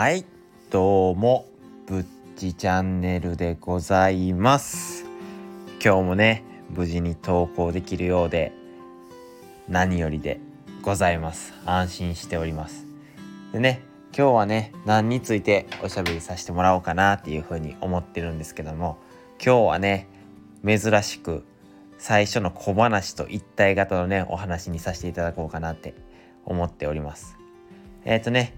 はいどうもぶっちチャンネルでございます。今日もね無事に投稿できるようで何よりでございます。安心しております。でね今日はね何についておしゃべりさせてもらおうかなっていうふうに思ってるんですけども今日はね珍しく最初の小話と一体型のねお話にさせていただこうかなって思っております。えっ、ー、とね、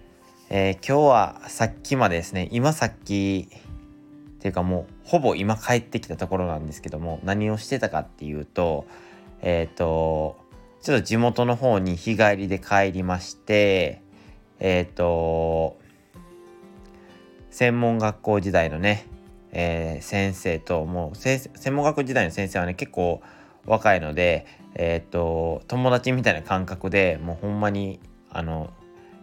えー、今日はさっきまでですね今さっきっていうかもうほぼ今帰ってきたところなんですけども何をしてたかっていうとえっ、ー、とちょっと地元の方に日帰りで帰りましてえっ、と専門学校時代のねえー、先生ともう専門学校時代の先生はね結構若いので、えーと、友達みたいな感覚でもうほんまにあの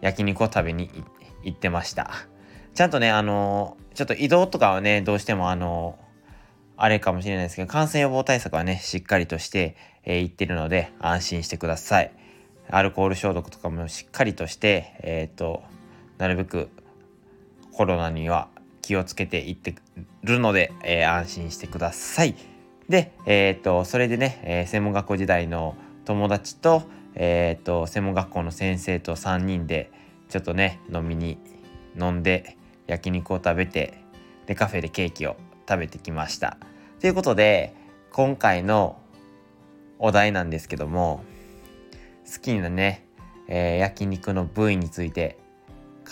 焼肉を食べに行っててましたちゃんとねあのちょっと移動とかはねどうしてもあのあれかもしれないですけど感染予防対策はねしっかりとして、えー、行ってるので安心してくださいアルコール消毒とかもしっかりとしてえっ、ー、となるべくコロナには気をつけていってるので、えー、安心してください。で、えっ、と、それでね、え、専門学校時代の友達と、えっ、と、専門学校の先生と3人で、ちょっとね、飲みに飲んで、焼肉を食べて、で、カフェでケーキを食べてきました。ということで、今回のお題なんですけども、好きなね、えー、焼肉の部位について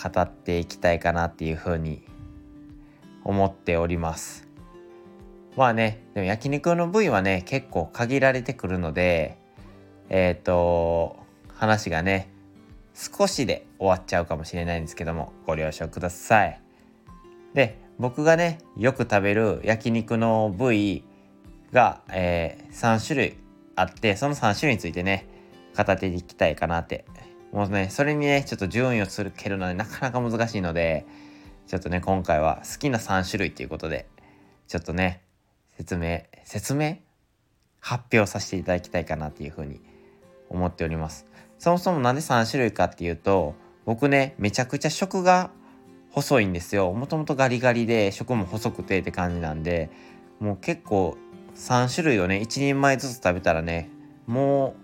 語っていきたいかなっていうふうに思っておりますまあねでも焼肉の部位はね結構限られてくるのでえっ、ー、と話がね少しで終わっちゃうかもしれないんですけどもご了承ください。で僕がねよく食べる焼肉の部位が、えー、3種類あってその3種類についてね語っていきたいかなって。もうねそれにねちょっと順位をするけるのでなかなか難しいのでちょっとね今回は好きな3種類ということでちょっとね説明説明？発表させていただきたいかなっていうふうに思っております。そもそもなんで3種類かっていうと僕ねめちゃくちゃ食が細いんですよもともとガリガリで食も細くてって感じなんでもう結構3種類をね1人前ずつ食べたらねも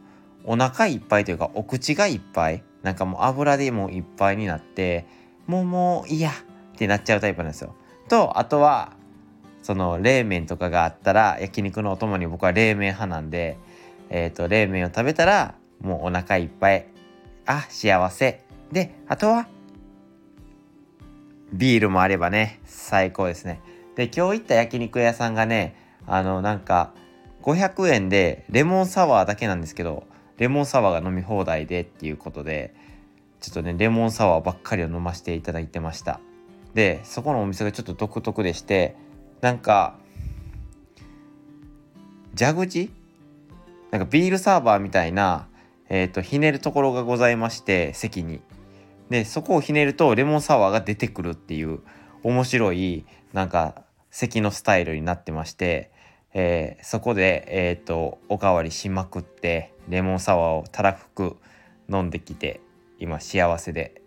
うお腹いっぱいというかお口がいっぱいなんかもう油でもういっぱいになってもうもういやってなっちゃうタイプなんですよ。とあとはその冷麺とかがあったら焼肉のお供に僕は冷麺派なんで、えーと、冷麺を食べたらもうお腹いっぱいあ幸せであとはビールもあればね最高ですね。で今日行った焼肉屋さんがねあのなんか500円でレモンサワーだけなんですけどレモンサワーが飲み放題でっていうことでちょっとねレモンサワーばっかりを飲ませていただいてました。でそこのお店がちょっと独特でしてなんか蛇口？なんかビールサーバーみたいな、えーと、ひねるところがございまして席にでそこをひねるとレモンサワーが出てくるっていう面白いなんか席のスタイルになってまして、えー、そこで、えーとおかわりしまくってレモンサワーをたらふく飲んできて今幸せで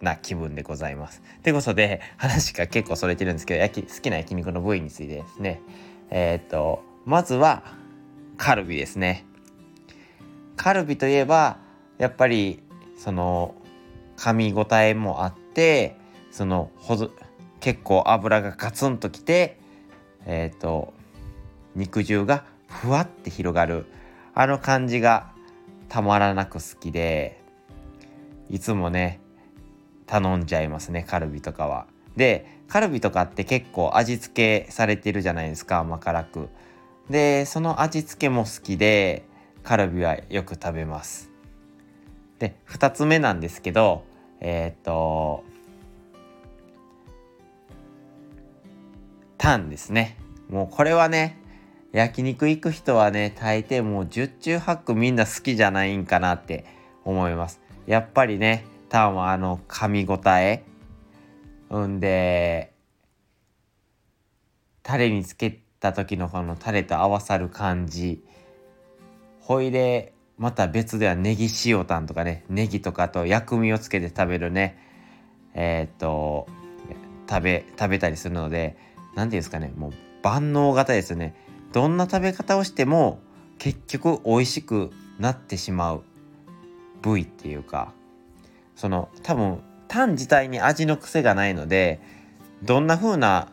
な気分でございます。ということで話が結構それてるんですけど焼き好きな焼肉の部位についてですねえっ、とまずはカルビですね。カルビといえばやっぱりその噛み応えもあってそのほず結構油がガツンときてえっ、ー、と肉汁がふわって広がるあの感じがたまらなく好きでいつもね頼んじゃいますねカルビとかは。でカルビとかって結構味付けされてるじゃないですか甘辛く。でその味付けも好きでカルビはよく食べます。で2つ目なんですけどえっ、とタンですね。もうこれはね焼肉行く人はね大抵もう十中八九みんな好きじゃないんかなって思います。やっぱりねタンはあの噛み応えうんでタレにつけた時のこのタレと合わさる感じほいでまた別ではネギ塩タンとかねネギとかと薬味をつけて食べるね。えっ、と食べ食べたりするので何て言うんですかねもう万能型ですよね。どんな食べ方をしても結局美味しくなってしまう部位っていうかその多分タン自体に味の癖がないのでどんな風な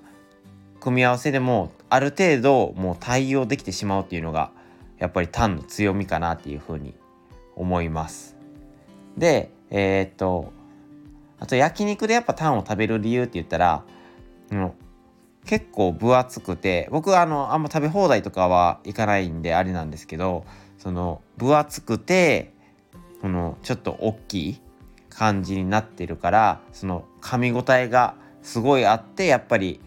組み合わせでもある程度もう対応できてしまうっていうのがやっぱりタンの強みかなっていう風に思います。でえー、っとあと焼肉でやっぱタンを食べる理由って言ったら、うん、結構分厚くて僕はあのあんま食べ放題とかはいかないんであれなんですけどその分厚くてこのちょっと大きい感じになってるからその噛み応えがすごいあってやっぱり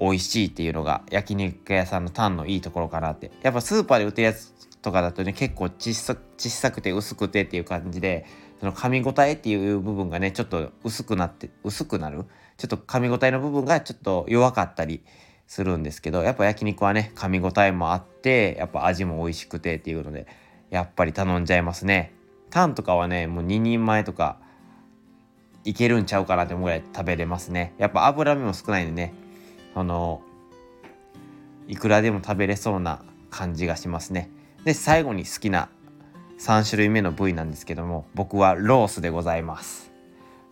美味しいっていうのが焼肉屋さんのタンのいいところかなって。やっぱスーパーで売ってるやつとかだとね結構小さ小さくて薄くてっていう感じでその噛み応えっていう部分がねちょっと薄くなって薄くなる？ちょっと噛み応えの部分がちょっと弱かったりするんですけどやっぱ焼肉はね噛み応えもあってやっぱ味も美味しくてっていうのでやっぱり頼んじゃいますね。タンとかはねもう2人前とかいけるんちゃうかなって思うぐらい食べれますね。やっぱ脂身も少ないんでねあのいくらでも食べれそうな感じがしますね。で最後に好きな3種類目の部位なんですけども僕はロースでございます。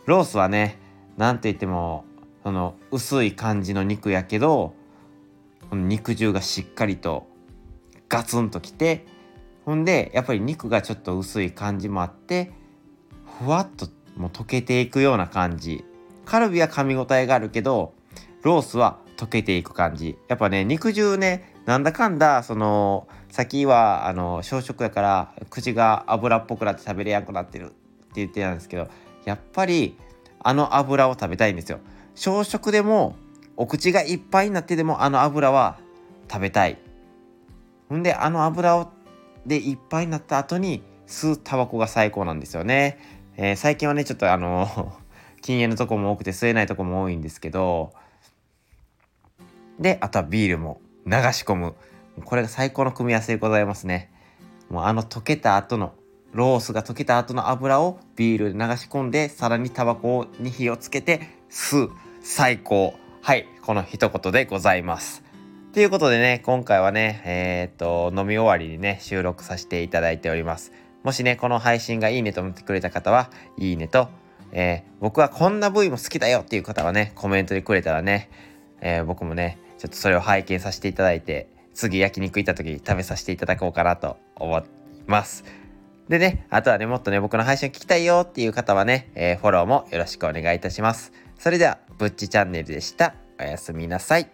ロースはね何と言ってもその薄い感じの肉やけどこの肉汁がしっかりとガツンときてほんでやっぱり肉がちょっと薄い感じもあってふわっともう溶けていくような感じ。カルビは噛み応えがあるけどロースは溶けていく感じ。やっぱね肉汁ねなんだかんだその先はあの小食やから口が油っぽくなって食べれやんくなってるって言ってたんですけどやっぱりあの油を食べたいんですよ。小食でもお口がいっぱいになってでもあの油は食べたい。ほんであの油をでいっぱいになった後に吸うタバコが最高なんですよね、えー、最近はねちょっとあの 禁煙のとこも多くて吸えないとこも多いんですけどであとはビールも流し込む。これが最高の組み合わせでございますね。もうあの溶けた後のロースが溶けた後の油をビールで流し込んでさらにタバコに火をつけて吸う。最高。はい。この一言でございます。ということでね今回はねえー、っと飲み終わりにね収録させていただいております。もしねこの配信がいいねと思ってくれた方はいいねと、えー、僕はこんな部位も好きだよっていう方はねコメントでくれたらね、えー、僕もねちょっとそれを拝見させていただいて次焼肉行った時に食べさせていただこうかなと思いますでね、あとはね、もっとね、僕の配信を聞きたいよっていう方はね、えー、フォローもよろしくお願いいたします。それでは、ぶっちチャンネルでした。おやすみなさい。